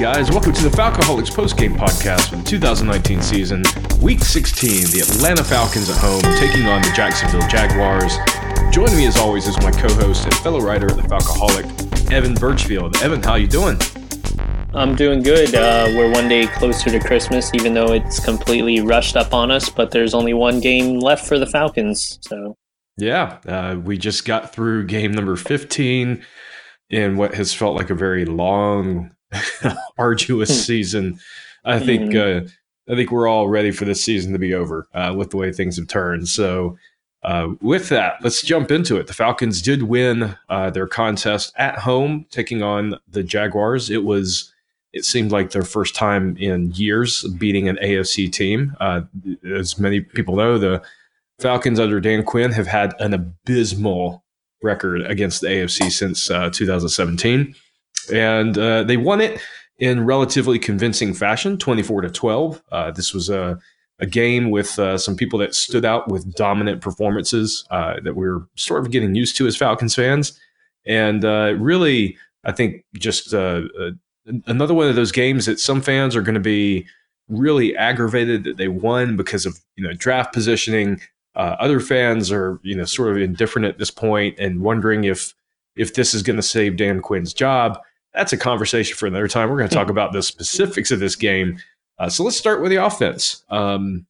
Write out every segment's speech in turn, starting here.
Guys, welcome to the Falcoholics postgame podcast for the 2019 season, Week 16. The Atlanta Falcons at home taking on the Jacksonville Jaguars. Joining me as always is my co-host and fellow writer at the Falcoholic, Evan Birchfield. Evan, how you doing? I'm doing good. Uh, we're one day closer to Christmas, even though it's completely rushed up on us. But there's only one game left for the Falcons, so yeah, uh, we just got through game number 15 in what has felt like a very long, arduous hmm. season. I think mm-hmm. uh, I think we're all ready for this season to be over uh, with the way things have turned. So, uh, with that, let's jump into it. The Falcons did win uh, their contest at home, taking on the Jaguars. It was it seemed like their first time in years beating an AFC team. Uh, as many people know, the Falcons under Dan Quinn have had an abysmal record against the AFC since uh, 2017, and uh, they won it in relatively convincing fashion, 24 to 12. Uh, this was a a game with uh, some people that stood out with dominant performances uh, that we're sort of getting used to as Falcons fans, and uh, really, I think just another one of those games that some fans are going to be really aggravated that they won because of you know draft positioning uh, other fans are, you know, sort of indifferent at this point and wondering if if this is going to save Dan Quinn's job. That's a conversation for another time. We're going to talk about the specifics of this game. Uh, so let's start with the offense. Um,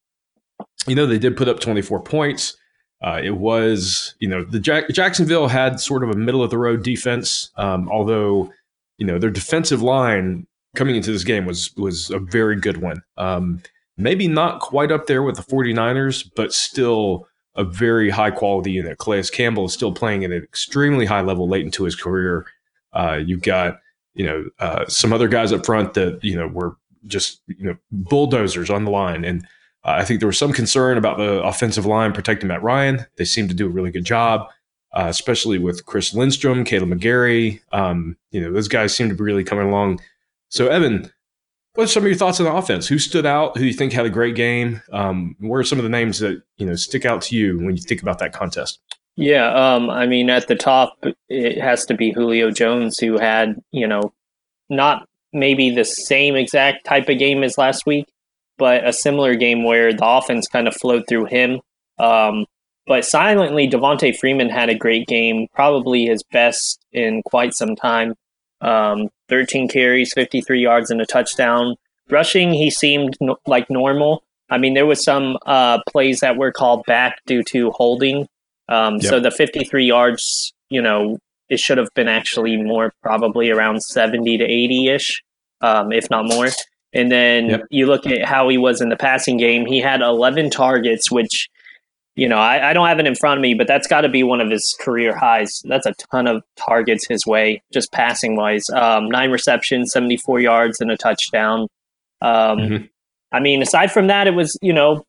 you know, they did put up 24 points. Uh, it was, you know, the Jack- Jacksonville had sort of a middle of the road defense, um, although, you know, their defensive line coming into this game was was a very good one. Um, maybe not quite up there with the 49ers, but still a very high quality unit. Calais Campbell is still playing at an extremely high level late into his career. Uh, you've got, you know, uh, some other guys up front that, you know, were just, you know, bulldozers on the line. And uh, I think there was some concern about the offensive line protecting Matt Ryan. They seemed to do a really good job, uh, especially with Chris Lindstrom, Kaleb McGary. Um, you know, those guys seem to be really coming along. So, Evan, what are some of your thoughts on the offense? Who stood out? Who you think had a great game? Um, where are some of the names that you know stick out to you when you think about that contest? Yeah, um, I mean, at the top, it has to be Julio Jones, who had you know not maybe the same exact type of game as last week, but a similar game where the offense kind of flowed through him. Um, but silently, Devonta Freeman had a great game, probably his best in quite some time. Um, 13 carries, 53 yards, and a touchdown. Rushing, he seemed no- like normal. I mean, there was some uh, plays that were called back due to holding. Um, yep. So the 53 yards, you know, it should have been actually more, probably around 70 to 80 ish, um, if not more. And then yep. you look at how he was in the passing game. He had 11 targets, which you know, I, I, don't have it in front of me, but that's got to be one of his career highs. That's a ton of targets his way, just passing wise. Um, nine receptions, 74 yards, and a touchdown. Um, mm-hmm. I mean, aside from that, it was, you know,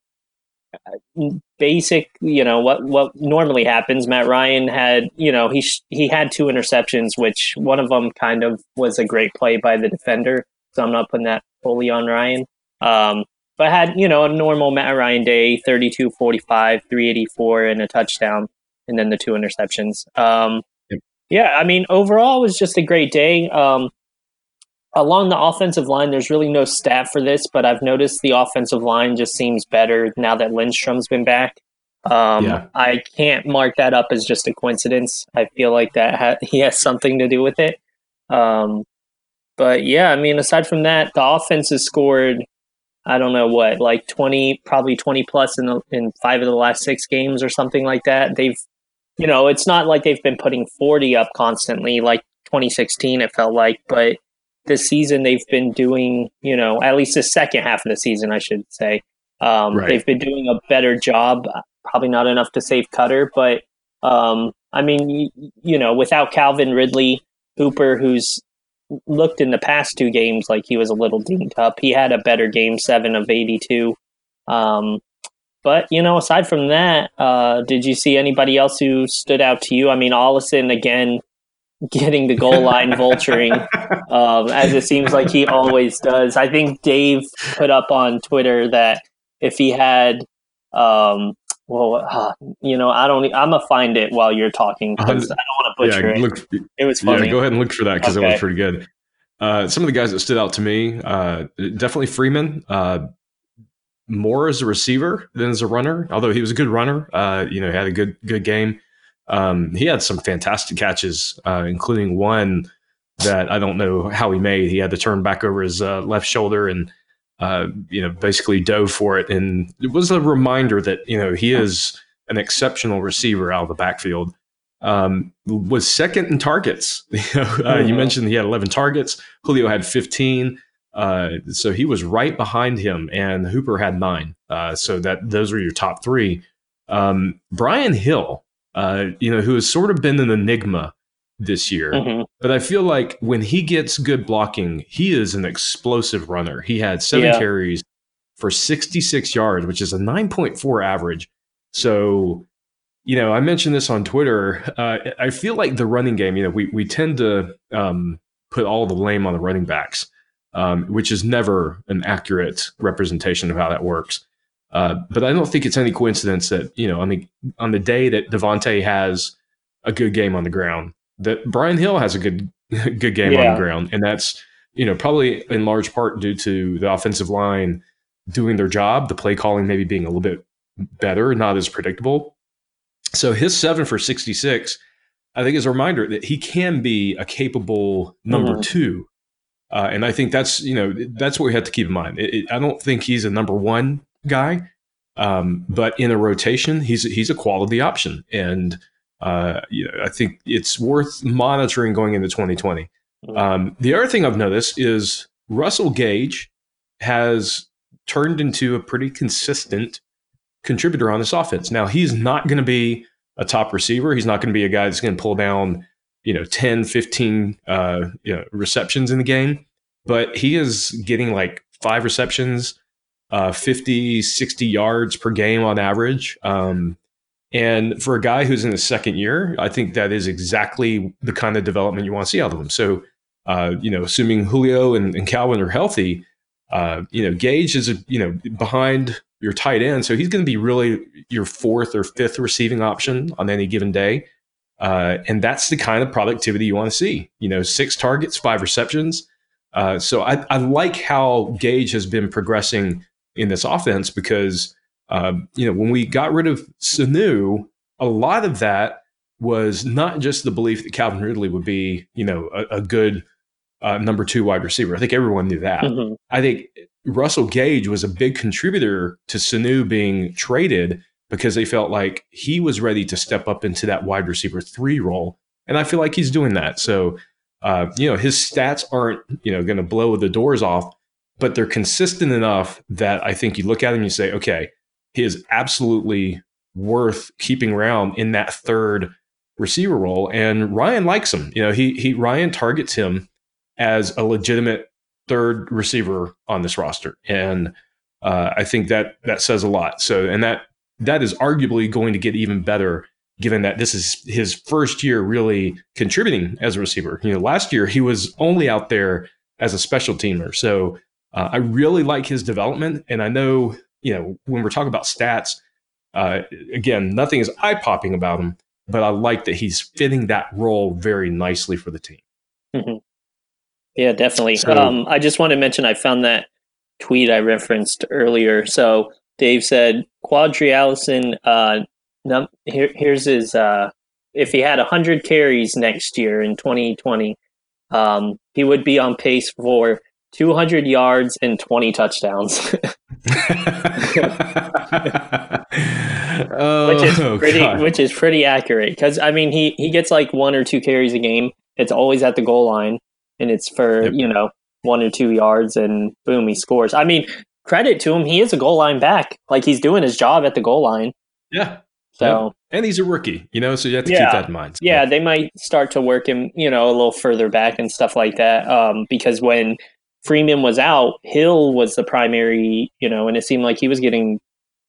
basic, you know, what, what normally happens. Matt Ryan had, you know, he, he had two interceptions, which one of them kind of was a great play by the defender. So I'm not putting that fully on Ryan. Um, but I had, you know, a normal Matt Ryan day 32 45, 384, and a touchdown, and then the two interceptions. Um. Yeah, I mean, overall, it was just a great day. Um, along the offensive line, there's really no stat for this, but I've noticed the offensive line just seems better now that Lindstrom's been back. Um, yeah. I can't mark that up as just a coincidence. I feel like that ha- he has something to do with it. Um, but yeah, I mean, aside from that, the offense has scored I don't know what, like 20, probably 20 plus in, the, in five of the last six games or something like that. They've, you know, it's not like they've been putting 40 up constantly like 2016, it felt like, but this season they've been doing, you know, at least the second half of the season, I should say. Um, right. They've been doing a better job. Probably not enough to save Koetter, but um, I mean, you, you know, without Calvin Ridley, Hooper, who's looked in the past two games like he was a little dinged up. He had a better game seven of 82. Um, but, you know, aside from that, uh, did you see anybody else who stood out to you? I mean, Ollison, again, getting the goal line vulturing, um, as it seems like he always does. I think Dave put up on Twitter that if he had um, well, uh, you know, I don't. I'm gonna find it while you're talking because I don't want to butcher yeah, look, it. It was funny. Yeah, go ahead and look for that because okay. it was pretty good. Uh, some of the guys that stood out to me, uh, definitely Freeman. Uh, more as a receiver than as a runner, although he was a good runner. Uh, you know, he had a good good game. Um, he had some fantastic catches, including one that I don't know how he made. He had to turn back over his left shoulder and uh, you know, basically dove for it. And it was a reminder that, you know, he is an exceptional receiver out of the backfield. Um, was second in targets. you, know, uh, you mm-hmm. mentioned he had 11 targets. Julio had 15. Uh, so he was right behind him, and Hooper had nine. Uh, so that those were your top three. Um, Brian Hill, uh, you know, who has sort of been an enigma this year. Mm-hmm. But I feel like when he gets good blocking, he is an explosive runner. He had seven yeah. carries for 66 yards, which is a 9.4 average. So, you know, I mentioned this on Twitter. Uh, I feel like the running game, you know, we, we tend to um, put all the blame on the running backs, um, which is never an accurate representation of how that works. Uh, but I don't think it's any coincidence that, you know, on the, on the day that Devonta has a good game on the ground, that Brian Hill has a good good game yeah. on the ground, and that's you know probably in large part due to the offensive line doing their job, the play calling maybe being a little bit better, not as predictable. So his seven for sixty six, I think, is a reminder that he can be a capable number mm-hmm. two. Uh, and I think that's you know that's what we have to keep in mind. It, it, I don't think he's a number one guy, um, but in a rotation, he's he's a quality option, and uh, you know, I think it's worth monitoring going into 2020. Mm-hmm. Um, the other thing I've noticed is Russell Gage has turned into a pretty consistent contributor on this offense. Now, he's not going to be a top receiver. He's not going to be a guy that's going to pull down, you know, 10, 15 uh, you know, receptions in the game, but he is getting like five receptions, uh, 50, 60 yards per game on average. Um, and for a guy who's in his second year, I think that is exactly the kind of development you want to see out of him. So, uh, you know, assuming Julio and, and Calvin are healthy, uh, you know, Gage is, you know, behind your tight end. So he's going to be really your fourth or fifth receiving option on any given day. Uh, and that's the kind of productivity you want to see. You know, six targets, five receptions. Uh, so I, I like how Gage has been progressing in this offense because um, you know, when we got rid of Sanu, a lot of that was not just the belief that Calvin Ridley would be, you know, a, a good uh, number two wide receiver. I think everyone knew that. Mm-hmm. I think Russell Gage was a big contributor to Sanu being traded because they felt like he was ready to step up into that wide receiver three role. And I feel like he's doing that. So, uh, you know, his stats aren't, you know, going to blow the doors off, but they're consistent enough that I think you look at him and you say, okay, he is absolutely worth keeping around in that third receiver role. And Ryan likes him. You know, he he Ryan targets him as a legitimate third receiver on this roster, and uh, I think that that says a lot. So, and that that is arguably going to get even better given that this is his first year really contributing as a receiver. You know, last year he was only out there as a special teamer. So uh, I really like his development, and I know you know, when we're talking about stats, uh, again, nothing is eye popping about him, but I like that he's fitting that role very nicely for the team. Mm-hmm. Yeah, definitely. So, um, I just want to mention I found that tweet I referenced earlier. So Dave said Qadree Ollison. Uh, num- here, here's his. Uh, if he had 100 carries next year in 2020, um, he would be on pace for 200 yards and 20 touchdowns. oh, which is pretty God. which is pretty accurate cuz I mean he he gets like one or two carries a game. It's always at the goal line and it's for, Yep. you know, one or two yards and boom he scores. I mean, credit to him, he is a goal line back. Like he's doing his job at the goal line. yeah. So And he's a rookie, you know, so you have to Yeah. keep that in mind. yeah, they might start to work him, you know, a little further back and stuff like that. Um, because when Freeman was out, Hill was the primary, you know, and it seemed like he was getting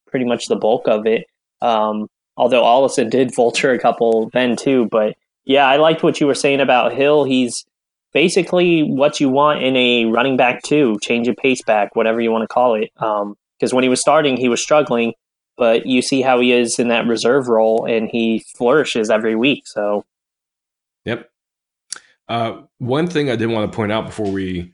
pretty much the bulk of it. Um, although Ollison did vulture a couple then too, but yeah, I liked what you were saying about Hill. He's basically what you want in a running back too, change of pace back, whatever you want to call it. Um, because when he was starting, he was struggling, but you see how he is in that reserve role, and he flourishes every week. So Yep. Uh, one thing I did want to point out before we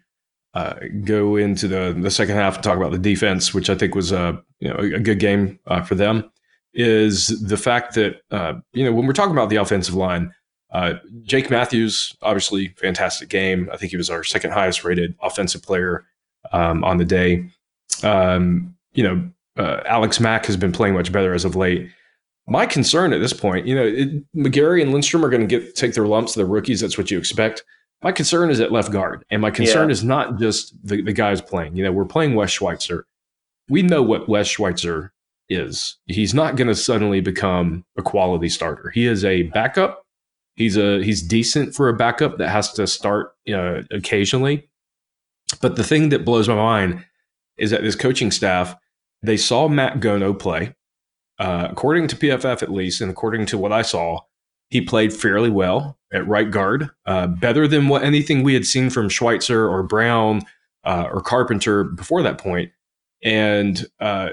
uh, go into the the second half and talk about the defense, which I think was a you know a good game uh, for them, is the fact that uh, you know when we're talking about the offensive line, uh, Jake Matthews obviously fantastic game. I think he was our second highest rated offensive player um, on the day. Um, you know, uh, Alex Mack has been playing much better as of late my concern at this point, you know, it, McGary and Lindstrom are going to get take their lumps. They're rookies. That's what you expect. My concern is at left guard, and my concern Yeah. is not just the, the guys playing. You know, we're playing Wes Schweitzer. We know what Wes Schweitzer is. He's not going to suddenly become a quality starter. He is a backup. He's a he's decent for a backup that has to start uh, occasionally. But the thing that blows my mind is that this coaching staff they saw Matt Gono play uh, according to PFF at least, and according to what I saw, he played fairly well at right guard, uh, better than what anything we had seen from Schweitzer or Brown uh, or Carpenter before that point. And uh,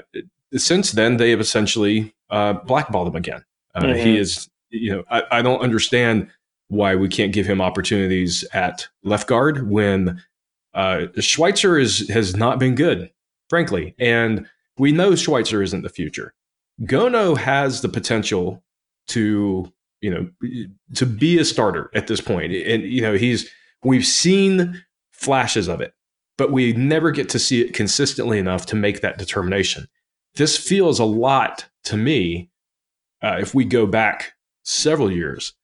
since then, they have essentially uh, blackballed him again. Uh, Mhm. He is, you know, I, I don't understand why we can't give him opportunities at left guard when uh, Schweitzer is has not been good, frankly, and we know Schweitzer isn't the future. Gono has the potential to, you know, to be a starter at this point. And, you know, he's, we've seen flashes of it, but we never get to see it consistently enough to make that determination. This feels a lot to me uh, if we go back several years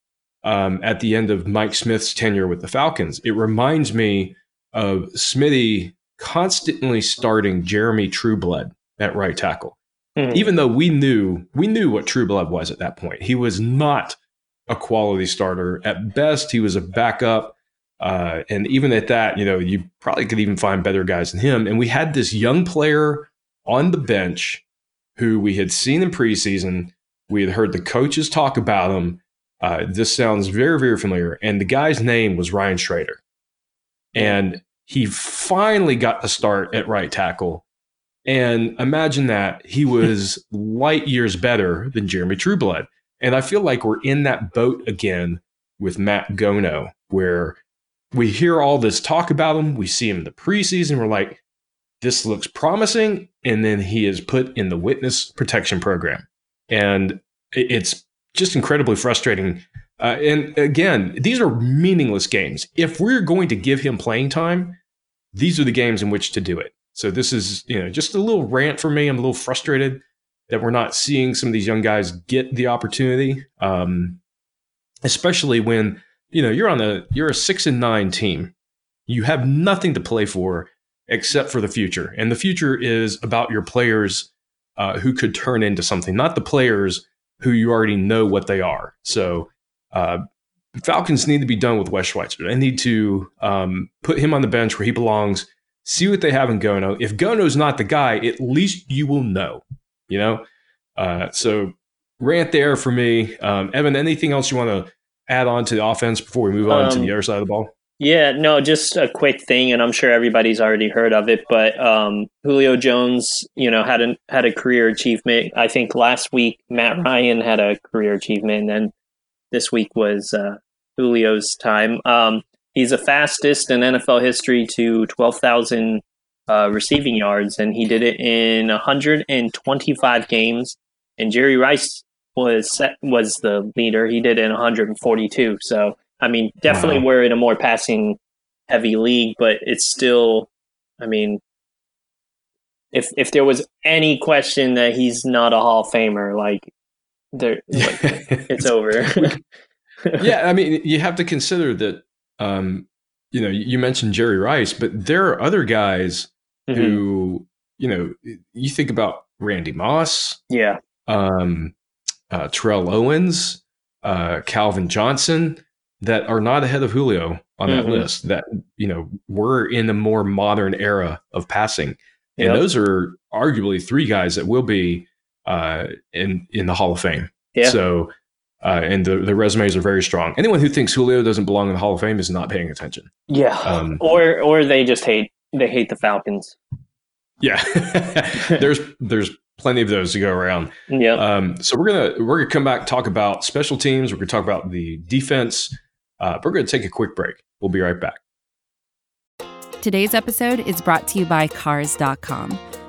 um, at the end of Mike Smith's tenure with the Falcons. It reminds me of Smithy constantly starting Jeremy Trueblood at right tackle mhm. even though we knew we knew what Trueblood was at that point. He was not a quality starter. At best, he was a backup. Uh, and even at that, you know, you probably could even find better guys than him. And we had this young player on the bench who we had seen in preseason. We had heard the coaches talk about him. Uh, this sounds very, very familiar. And the guy's name was Ryan Schraeder. And he finally got the start at right tackle. And imagine that he was light years better than Jeremy Trueblood. And I feel like we're in that boat again with Matt Gono, where we hear all this talk about him. We see him in the preseason. We're like, this looks promising. And then he is put in the witness protection program. And it's just incredibly frustrating. Uh, and again, these are meaningless games. If we're going to give him playing time, these are the games in which to do it. So this is, you know, just a little rant for me. I'm a little frustrated that we're not seeing some of these young guys get the opportunity, um, especially when you know you're on a you're a six and nine team. You have nothing to play for except for the future, and the future is about your players uh, who could turn into something, not the players who you already know what they are. So. Uh, Falcons need to be done with Wes Schweitzer. They need to um, put him on the bench where he belongs see what they have in Gono. If Gono's not the guy, at least you will know, you know? Uh, so rant there for me. Um, Evan, anything else you want to add on to the offense before we move on to Um, the other side of the ball? Yeah, no, just a quick thing, and I'm sure everybody's already heard of it. But um, Julio Jones, you know, had a had a career achievement. I think last week Matt Ryan had a career achievement, and then this week was uh, Julio's time. Um, he's the fastest in NFL history to 12,000 uh, receiving yards, and he did it in 125 games. And Jerry Rice was set, was the leader. He did it in 142. So I mean, definitely Wow. we're in a more passing heavy league, but it's still I mean, if if there was any question that he's not a Hall of Famer, like there, like, it's over. yeah, I mean, you have to consider that. Um, you know, you mentioned Jerry Rice, but there are other guys mm-hmm. who, you know, you think about Randy Moss, yeah, um, uh, Terrell Owens, uh, Calvin Johnson, that are not ahead of Julio on that mm-hmm. list. That you know, we're in a more modern era of passing, and yep. those are arguably three guys that will be uh, in in the Hall of Fame. Yeah. So, uh, and the, the resumes are very strong. Anyone who thinks Julio doesn't belong in the Hall of Fame is not paying attention. Yeah. Um, or or they just hate they hate the Falcons. Yeah. there's there's plenty of those to go around. Yeah. Um, so we're gonna we're gonna come back talk about special teams. We're gonna talk about the defense. Uh, we're gonna take a quick break. We'll be right back. Today's episode is brought to you by Cars.com.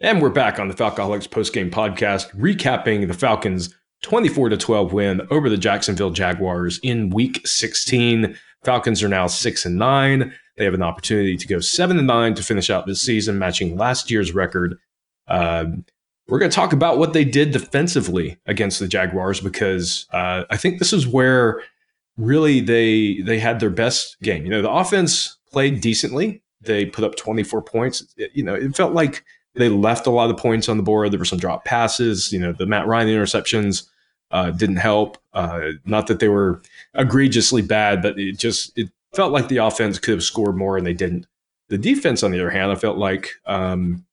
And we're back on the Falcoholics postgame podcast, recapping the Falcons' 24 to 12 win over the Jacksonville Jaguars in week 16. Falcons are now 6 and 9. They have an opportunity to go 7 and 9 to finish out this season, matching last year's record. Uh, we're going to talk about what they did defensively against the Jaguars because uh, I think this is where really they they had their best game. You know, the offense played decently. They put up 24 points. It, you know, it felt like they left a lot of points on the board. There were some drop passes. You know, the Matt Ryan interceptions uh, didn't help. Uh, not that they were egregiously bad, but it just it felt like the offense could have scored more and they didn't. The defense, on the other hand, I felt like um,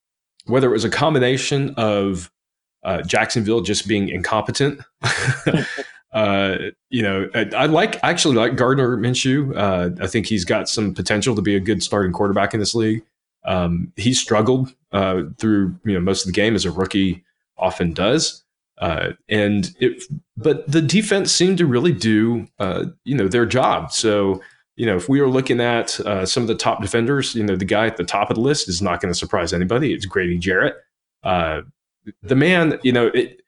whether it was a combination of uh, Jacksonville just being incompetent. uh, you know, I, I, like actually like Gardner Minshew. Uh, I think he's got some potential to be a good starting quarterback in this league. Um, he struggled uh, through you know most of the game as a rookie often does. Uh, and it, but the defense seemed to really do uh, you know their job. So you know if we are looking at uh, some of the top defenders, you know the guy at the top of the list is not going to surprise anybody. It's Grady Jarrett. Uh, the man, you know it.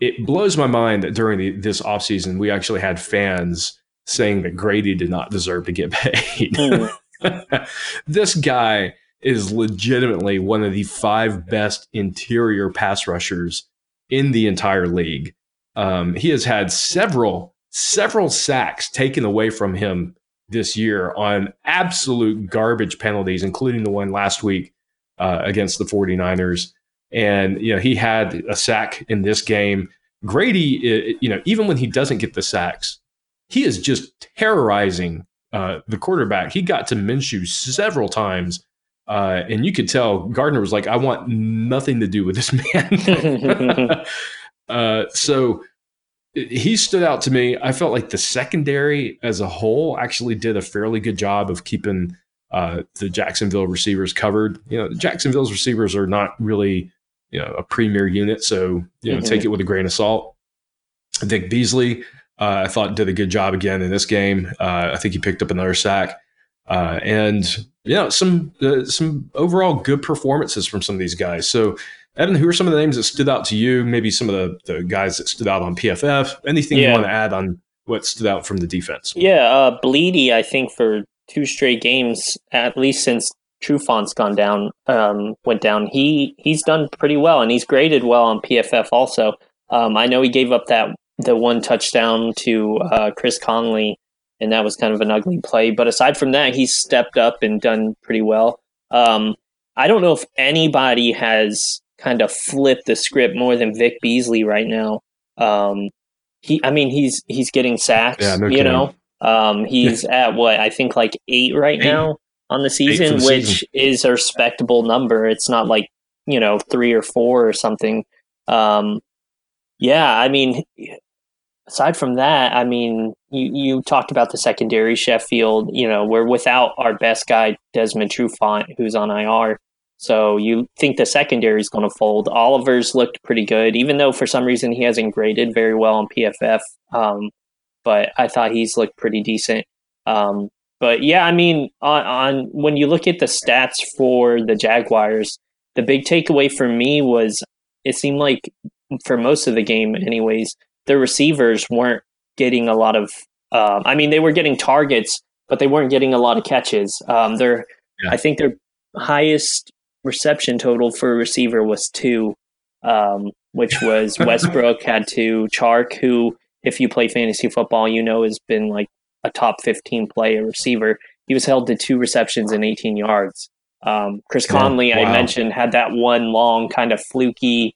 It blows my mind that during the, this offseason, we actually had fans saying that Grady did not deserve to get paid. Mm. this guy is legitimately one of the five best interior pass rushers in the entire league. Um, he has had several, several sacks taken away from him this year on absolute garbage penalties, including the one last week uh, against the 49ers. And, you know, he had a sack in this game. Grady, you know, even when he doesn't get the sacks, he is just terrorizing uh, the quarterback. He got to Minshew several times uh, and you could tell Gardner was like, I want nothing to do with this man. uh, so he stood out to me. I felt like the secondary as a whole actually did a fairly good job of keeping uh, the Jacksonville receivers covered. You know, Jacksonville's receivers are not really, you know, a premier unit. So, you know, mm-hmm. take it with a grain of salt. Vic Beasley, uh, I thought did a good job again in this game. Uh, I think he picked up another sack. Uh, and you know some uh, some overall good performances from some of these guys. So, Evan, who are some of the names that stood out to you? Maybe some of the, the guys that stood out on PFF. Anything yeah. you want to add on what stood out from the defense? Yeah, uh, Blidi, I think for two straight games, at least since Trufant's gone down, um, went down. He he's done pretty well, and he's graded well on PFF. Also, um, I know he gave up that the one touchdown to uh, Chris Conley and that was kind of an ugly play. But aside from that, he's stepped up and done pretty well. Um, I don't know if anybody has kind of flipped the script more than Vic Beasley right now. Um, he, I mean, he's he's getting sacks. Yeah, no you kidding. know, um, he's at what I think like eight right eight. now on the season, the which season. is a respectable number. It's not like you know three or four or something. Um, yeah, I mean, aside from that, I mean, you, you talked about the secondary Sheffield. You know, we're without our best guy Desmond Trufant, who's on IR. So you think the secondary is going to fold. Oliver's looked pretty good, even though for some reason he hasn't graded very well on PFF. Um, but I thought he's looked pretty decent. Um, but yeah, I mean, on, on when you look at the stats for the Jaguars, the big takeaway for me was it seemed like for most of the game, anyways, the receivers weren't getting a lot of. Um, I mean, they were getting targets, but they weren't getting a lot of catches. Um, their, yeah. I think their highest reception total for a receiver was two, um, which was Westbrook had two. Chark, who, if you play fantasy football, you know has been like a top 15 play, a receiver. He was held to two receptions and 18 yards. Um, Chris Conley, yeah, wow. I mentioned, had that one long kind of fluky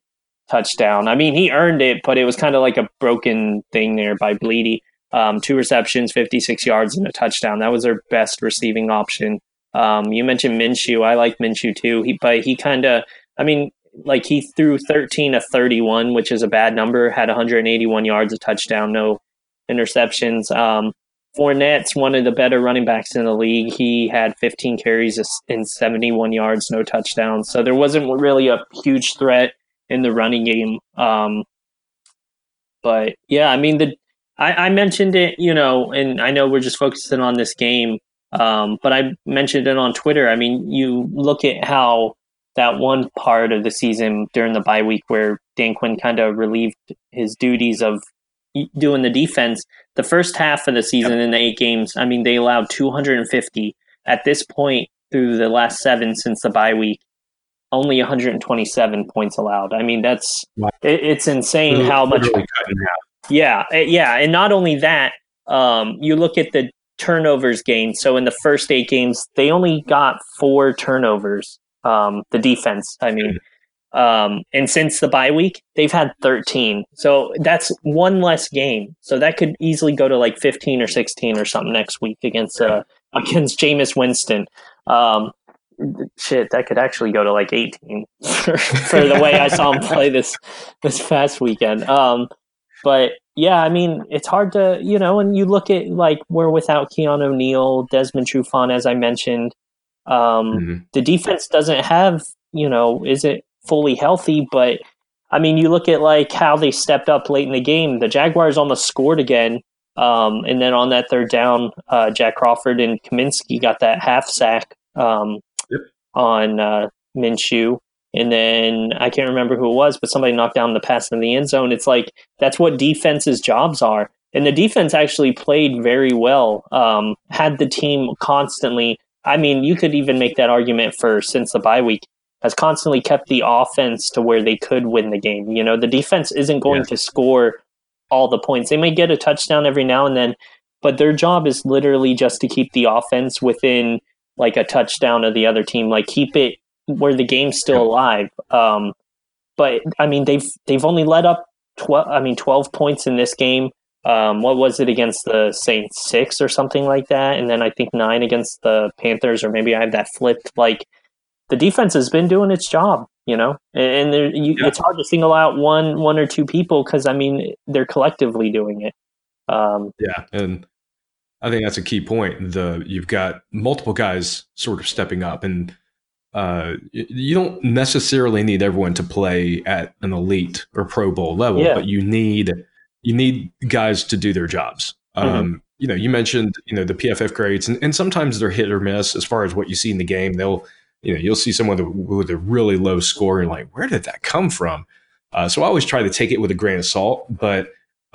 touchdown. I mean, he earned it, but it was kind of like a broken thing there by Blidi. Um, two receptions, 56 yards, and a touchdown. That was their best receiving option. Um, you mentioned Minshew. I like Minshew too. He, but he kind of, I mean, like he threw 13 of 31, which is a bad number. Had 181 yards, a touchdown, no interceptions. Um, Fournette's one of the better running backs in the league. He had 15 carries and 71 yards, no touchdowns. So there wasn't really a huge threat in the running game. Um, but yeah, I mean the I, I, mentioned it, you know, and I know we're just focusing on this game, um, but I mentioned it on Twitter. I mean, you look at how that one part of the season during the bye week where Dan Quinn kind of relieved his duties of doing the defense. The first half of the season yep. in the eight games, I mean, they allowed 250 at this point through the last seven since the bye week only 127 points allowed. I mean, that's wow. it, it's insane how much. Yeah, eh, yeah, and not only that, um, you look at the turnovers gained. So in the first eight games, they only got four turnovers. Um, the defense, I mean, um, and since the bye week, they've had 13. So that's one less game. So that could easily go to like 15 or 16 or something next week against uh, against Jameis Winston. Um, shit, that could actually go to like 18 for, for the way I saw him play this this past weekend. Um, but yeah, I mean, it's hard to you know, and you look at like we're without Keanu Neal, Desmond Trufant, as I mentioned. Um, mm-hmm. The defense doesn't have you know, is it fully healthy? But I mean, you look at like how they stepped up late in the game. The Jaguars almost scored again. Um, and then on that third down, uh, Jack Crawford and Cominsky got that half sack. Um, on uh, Minshew. And then I can't remember who it was, but somebody knocked down the pass in the end zone. It's like that's what defense's jobs are. And the defense actually played very well. Um, had the team constantly, I mean, you could even make that argument for since the bye week, has constantly kept the offense to where they could win the game. You know, the defense isn't going yeah. to score all the points. They may get a touchdown every now and then, but their job is literally just to keep the offense within like a touchdown of the other team, like keep it where the game's still alive. Um, but I mean, they've they've only let up twelve. I mean, twelve points in this game. Um, what was it against the Saints? Six or something like that, and then I think nine against the Panthers, or maybe I have that flipped. Like the defense has been doing its job, you know, and, and you, yeah. it's hard to single out one one or two people because I mean they're collectively doing it. Um, yeah, and I think that's a key point. The you've got multiple guys sort of stepping up, and uh, you don't necessarily need everyone to play at an elite or Pro Bowl level, yeah. but you need you need guys to do their jobs. Mm-hmm. Um, you know, you mentioned you know the PFF grades, and, and sometimes they're hit or miss as far as what you see in the game. They'll you know you'll see someone with a really low score, and like, where did that come from? Uh, so I always try to take it with a grain of salt, but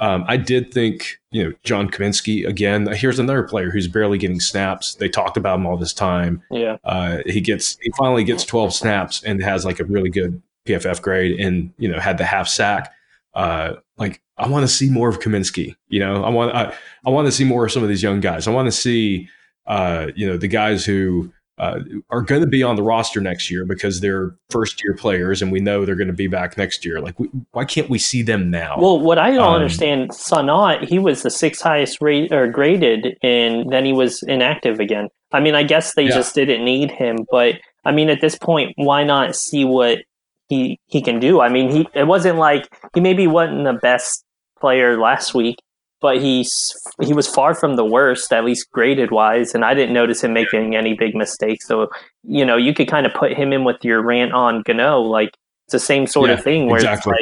um, I did think, you know, John Cominsky again. Here's another player who's barely getting snaps. They talked about him all this time. Yeah, uh, he gets he finally gets 12 snaps and has like a really good PFF grade, and you know had the half sack. Uh, like I want to see more of Kaminsky. You know, I want I, I want to see more of some of these young guys. I want to see, uh, you know, the guys who uh, are going to be on the roster next year because they're first year players and we know they're going to be back next year. Like, we, why can't we see them now? Well, what I don't um, understand, Senat, he was the sixth highest rate or graded and then he was inactive again. I mean, I guess they yeah. just didn't need him, but I mean, at this point, why not see what he he can do? I mean, he it wasn't like he maybe wasn't the best player last week, but he's he was far from the worst, at least graded wise, and I didn't notice him making any big mistakes. So you know, you could kind of put him in with your rant on Gono, like it's the same sort Yeah, of thing where exactly. it's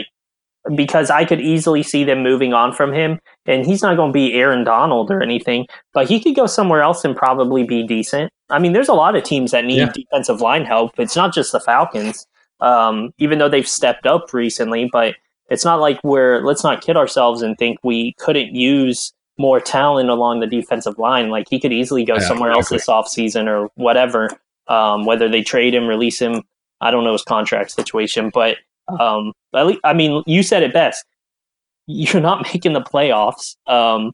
like because I could easily see them moving on from him, and he's not going to be Aaron Donald or anything, but he could go somewhere else and probably be decent. I mean, there's a lot of teams that need Yeah. defensive line help. It's not just the Falcons, um, even though they've stepped up recently, but it's not like we're let's not kid ourselves and think we couldn't use more talent along the defensive line. Like he could easily go Yeah, somewhere else this offseason or whatever. Um, whether they trade him, release him, I don't know his contract situation, but um, at least, I mean, you said it best. You're not making the playoffs. Um,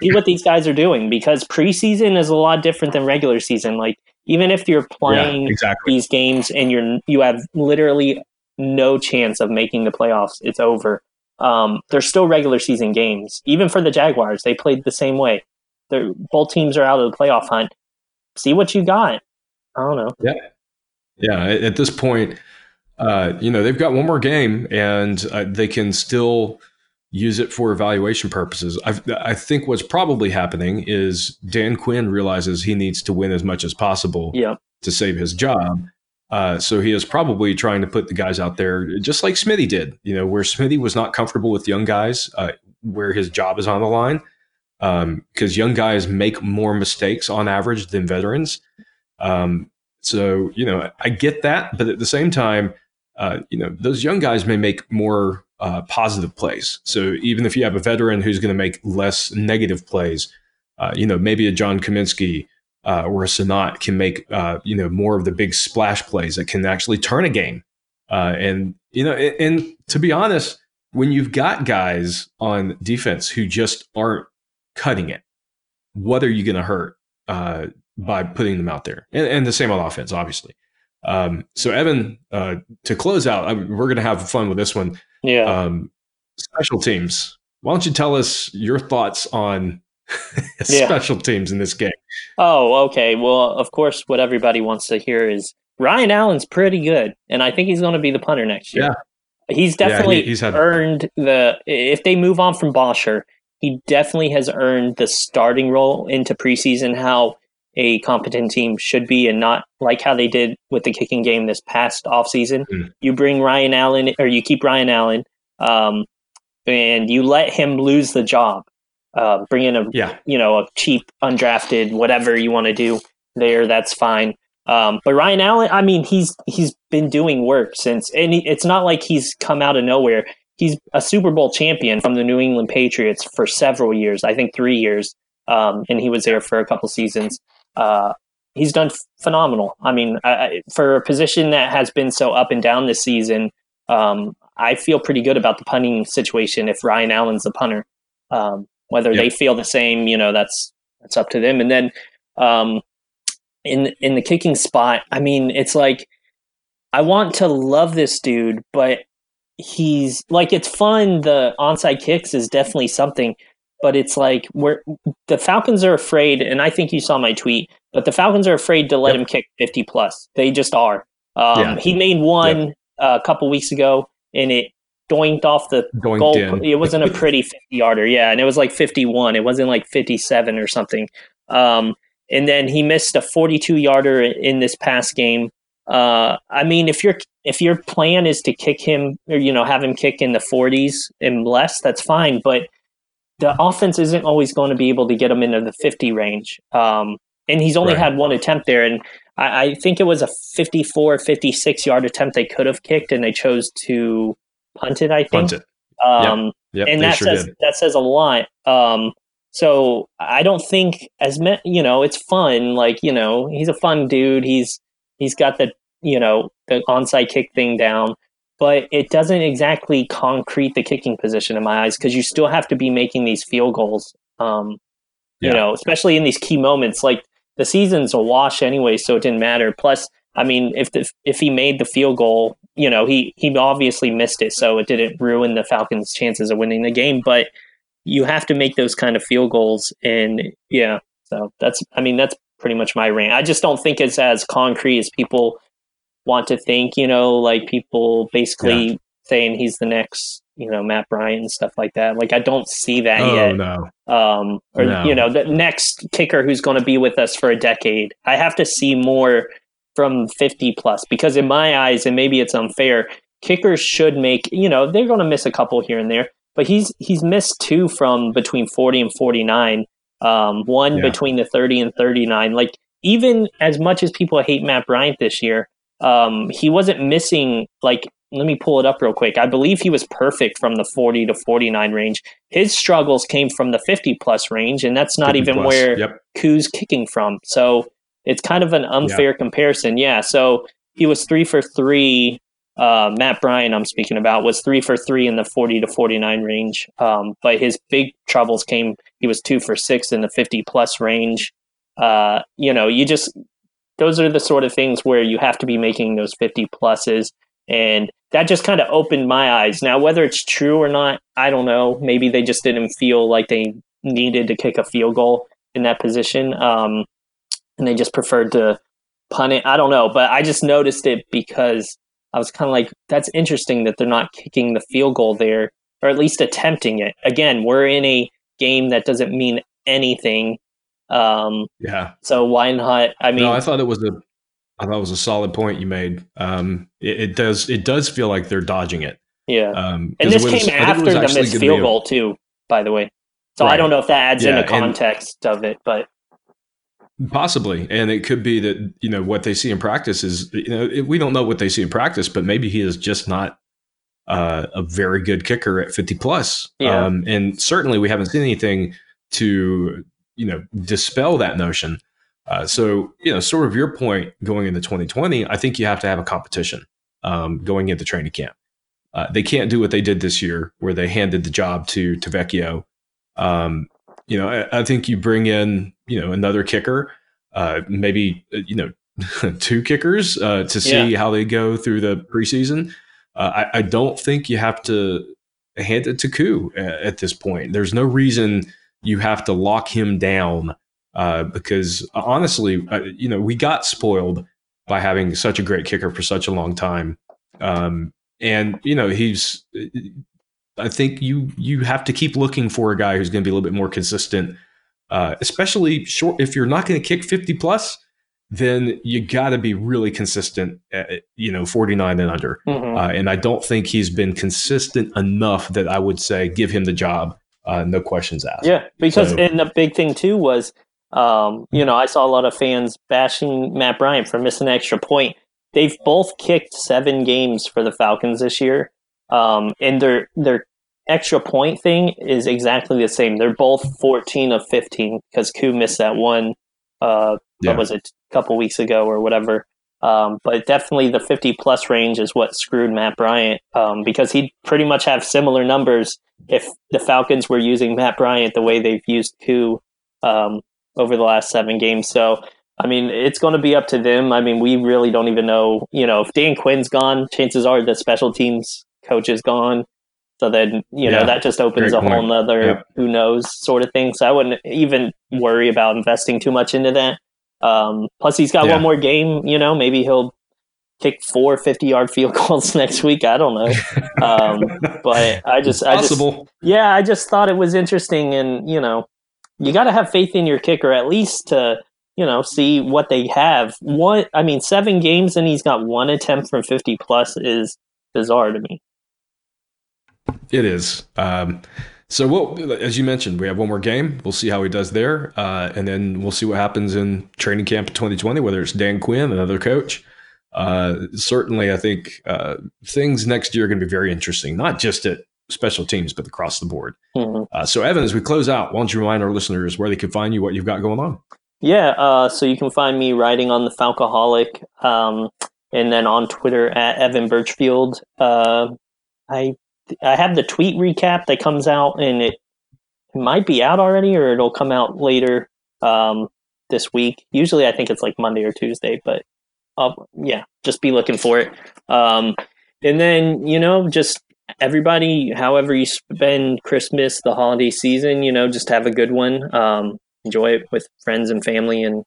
see what these guys are doing because preseason is a lot different than regular season. Like even if you're playing yeah, exactly. these games and you're you have literally no chance of making the playoffs. It's over. Um, they're still regular season games. Even for the Jaguars, they played the same way. They're, both teams are out of the playoff hunt. See what you got. I don't know. Yeah, at at this point, uh, you know they've got one more game, and uh, they can still use it for evaluation purposes. I, I think what's probably happening is Dan Quinn realizes he needs to win as much as possible Yeah. to save his job. Uh, so he is probably trying to put the guys out there, just like Smithy did. You know, where Smithy was not comfortable with young guys, uh, where his job is on the line, because young guys make more mistakes on average than veterans. Um, so you know, I get that, but at the same time, uh, you know, those young guys may make more uh, positive plays. So even if you have a veteran who's going to make less negative plays, uh, you know, maybe a John Cominsky uh, or a Senat can make uh, you know more of the big splash plays that can actually turn a game. Uh, and you know, and, and to be honest, when you've got guys on defense who just aren't cutting it, what are you going to hurt uh, by putting them out there? And, and the same on offense, obviously. Um, so Evan, uh, to close out, I, we're going to have fun with this one. Yeah. Um, special teams. Why don't you tell us your thoughts on Yeah. special teams in this game? Oh, okay. Well, of course, what everybody wants to hear is Ryan Allen's pretty good, and I think he's going to be the punter next year. He's Yeah, he- definitely he's had- earned the. If they move on from Bosher, he definitely has earned the starting role into preseason. How a competent team should be, and not like how they did with the kicking game this past offseason. Mm. You bring Ryan Allen, or you keep Ryan Allen, um, and you let him lose the job. Uh, bring in a Yeah, you know, a cheap, undrafted, whatever you want to do there, that's fine. Um, but Ryan Allen, I mean, he's he's been doing work since, and he, it's not like he's come out of nowhere. He's a Super Bowl champion from the New England Patriots for several years, I think three years, um, and he was there for a couple seasons. Uh, he's done f- phenomenal. I mean, I, for a position that has been so up and down this season, um, I feel pretty good about the punting situation if Ryan Allen's the punter. Um, whether Yeah. they feel the same, you know, that's that's up to them. And then um, in in the kicking spot, I mean, it's like I want to love this dude, but he's like it's fun. The onside kicks is definitely something, but it's like we're the Falcons are afraid, and I think you saw my tweet, but the Falcons are afraid to let Yep. him kick fifty plus. They just are. Um, Yeah. He made one uh, a couple weeks ago, and it doinked off the going goal. in. It wasn't a pretty 50 yarder. Yeah. And it was like 51. It wasn't like 57 or something. Um, and then he missed a 42 yarder in this past game. Uh, I mean, if your if your plan is to kick him or you know have him kick in the 40s and less, that's fine. But the offense isn't always going to be able to get him into the 50 range. Um, and he's only Right. had one attempt there, and I, I think it was a 54, 56 yard attempt they could have kicked, and they chose to punt it. I think. Punt it. Um, Yep, and that sure says did. that says a lot. Um, so I don't think as me, you know, it's fun. Like you know, he's a fun dude. He's he's got the you know the onside kick thing down, but it doesn't exactly concrete the kicking position in my eyes because you still have to be making these field goals. Um, Yeah. You know, especially in these key moments, like the season's a wash anyway, so it didn't matter. Plus, I mean, if the if he made the field goal, you know, he he obviously missed it, so it didn't ruin the Falcons' chances of winning the game. But you have to make those kind of field goals, and yeah, so that's I mean that's pretty much my rant. I just don't think it's as concrete as people want to think. You know, like people basically saying he's the next you know Matt Bryant and stuff like that. Like I don't see that oh, yet. no. Um, or No. you know the next kicker who's going to be with us for a decade. I have to see more from 50 plus because in my eyes, and maybe it's unfair, kickers should make. You know they're going to miss a couple here and there, but he's he's missed two from between 40 and 49. Um, one Yeah. between the 30 and 39. Like even as much as people hate Matt Bryant this year, um, he wasn't missing like let me pull it up real quick. I believe he was perfect from the 40 to 49 range. His struggles came from the 50 plus range, and that's not even plus. where Yep. Koo's kicking from. So it's kind of an unfair comparison. Yeah. So he was three for three. Uh, Matt Bryant, I'm speaking about, was three for three in the 40 to 49 range. Um, but his big troubles came, he was two for six in the 50 plus range. Uh, you know, you just, those are the sort of things where you have to be making those 50 pluses. And that just kind of opened my eyes. Now, whether it's true or not, I don't know. Maybe they just didn't feel like they needed to kick a field goal in that position. Um, and they just preferred to punt it. I don't know. But I just noticed it because I was kind of like, that's interesting that they're not kicking the field goal there, or at least attempting it. Again, we're in a game that doesn't mean anything. Um, Yeah. so why not? I mean, no, I thought it was a, I thought it was a solid point you made. Um, it, it does, it does feel like they're dodging it. yeah. Um, and this was- came I think it after the missed field a- goal, too, by the way. So I don't know if that adds Yeah, in and- the context of it, but Possibly, and it could be that you know what they see in practice is you know it- we don't know what they see in practice, but maybe he is just not uh, a very good kicker at fifty plus. Yeah. Um, and certainly we haven't seen anything to you know dispel that notion. Uh, so you know, sort of your point going into twenty twenty, I think you have to have a competition um, going into training camp. Uh, they can't do what they did this year, where they handed the job to to Vecchio. Um, you know, I, I think you bring in, you know, another kicker, uh, maybe, uh, you know, two kickers uh, to see how they go through the preseason. Uh, I, I don't think you have to hand it to Koo at, at this point. There's no reason you have to lock him down uh, because honestly, uh, you know, we got spoiled by having such a great kicker for such a long time. Um, and you know, he's I think you you have to keep looking for a guy who's going to be a little bit more consistent, uh, especially short. If you're not going to kick 50 plus, then you got to be really consistent. At, you know, 49 and under. mhm. Uh, and I don't think he's been consistent enough that I would say give him the job. Uh, no questions asked. Yeah, because So- and the big thing too was, um, you know, I saw a lot of fans bashing Matt Bryant for missing an extra point. They've both kicked seven games for the Falcons this year, um, and their their extra point thing is exactly the same. They're both fourteen of fifteen because Koo missed that one. Uh, Yeah. What was it? A couple weeks ago or whatever. Um, but definitely the 50 plus range is what screwed Matt Bryant um, because he'd pretty much have similar numbers if the Falcons were using Matt Bryant the way they've used Koo um, over the last seven games. So, I mean, it's going to be up to them. I mean, we really don't even know. You know, if Dan Quinn's gone, chances are the special teams coach is gone. So then, you know, Yeah, that just opens a whole point. nother Yep. who knows sort of thing. So I wouldn't even worry about investing too much into that. Um, plus, he's got Yeah. one more game. You know, maybe he'll kick four 50 yard field goals next week. I don't know. Um, but I just, I just, yeah, I just thought it was interesting, and you know, you got to have faith in your kicker at least to you know see what they have. One, I mean, seven games and he's got one attempt from fifty plus is bizarre to me. It is. Um, so, as you mentioned, we have one more game. We'll see how he does there, uh, and then we'll see what happens in training camp 2020. Whether it's Dan Quinn, another coach. Uh, certainly, I think uh, things next year are going to be very interesting, not just at special teams, but across the board. Mhm. Uh, so, Evan, as we close out, why don't you remind our listeners where they can find you, what you've got going on? Yeah, uh, so you can find me writing on the Falcoholic, um, and then on Twitter at Evan Birchfield. Uh, I I have the tweet recap that comes out, and it, might be out already, or it'll come out later um, this week. Usually, I think it's like Monday or Tuesday, but I'll, yeah, just be looking for it. Um, and then you know, just everybody, however you spend Christmas, the holiday season, you know, just have a good one. Um, enjoy it with friends and family and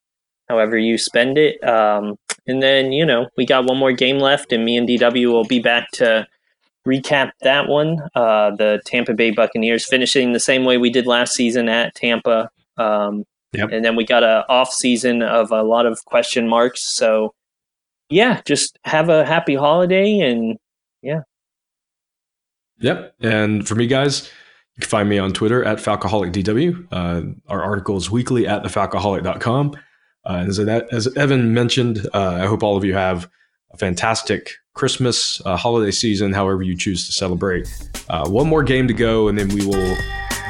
however you spend it. Um, and then, you know, we got one more game left and me and DW will be back to recap that one. Uh, the Tampa Bay Buccaneers finishing the same way we did last season at Tampa. Um, yep. And then we got a off season of a lot of question marks. So yeah, just have a happy holiday and yeah. Yep. And for me, guys, you can find me on Twitter at FalcoholicDW. Uh, our article is weekly at thefalcoholic.com. Uh, and as, as Evan mentioned, uh, I hope all of you have a fantastic Christmas uh, holiday season, however you choose to celebrate. Uh, one more game to go, and then we will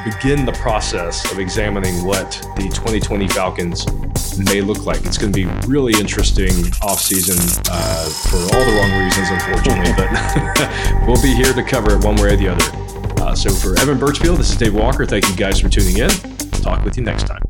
begin the process of examining what the 2020 Falcons may look like. It's going to be really interesting offseason uh, for all the wrong reasons, unfortunately, but we'll be here to cover it one way or the other. Uh, so for Evan Birchfield, this is Dave Walker. Thank you guys for tuning in. Talk with you next time.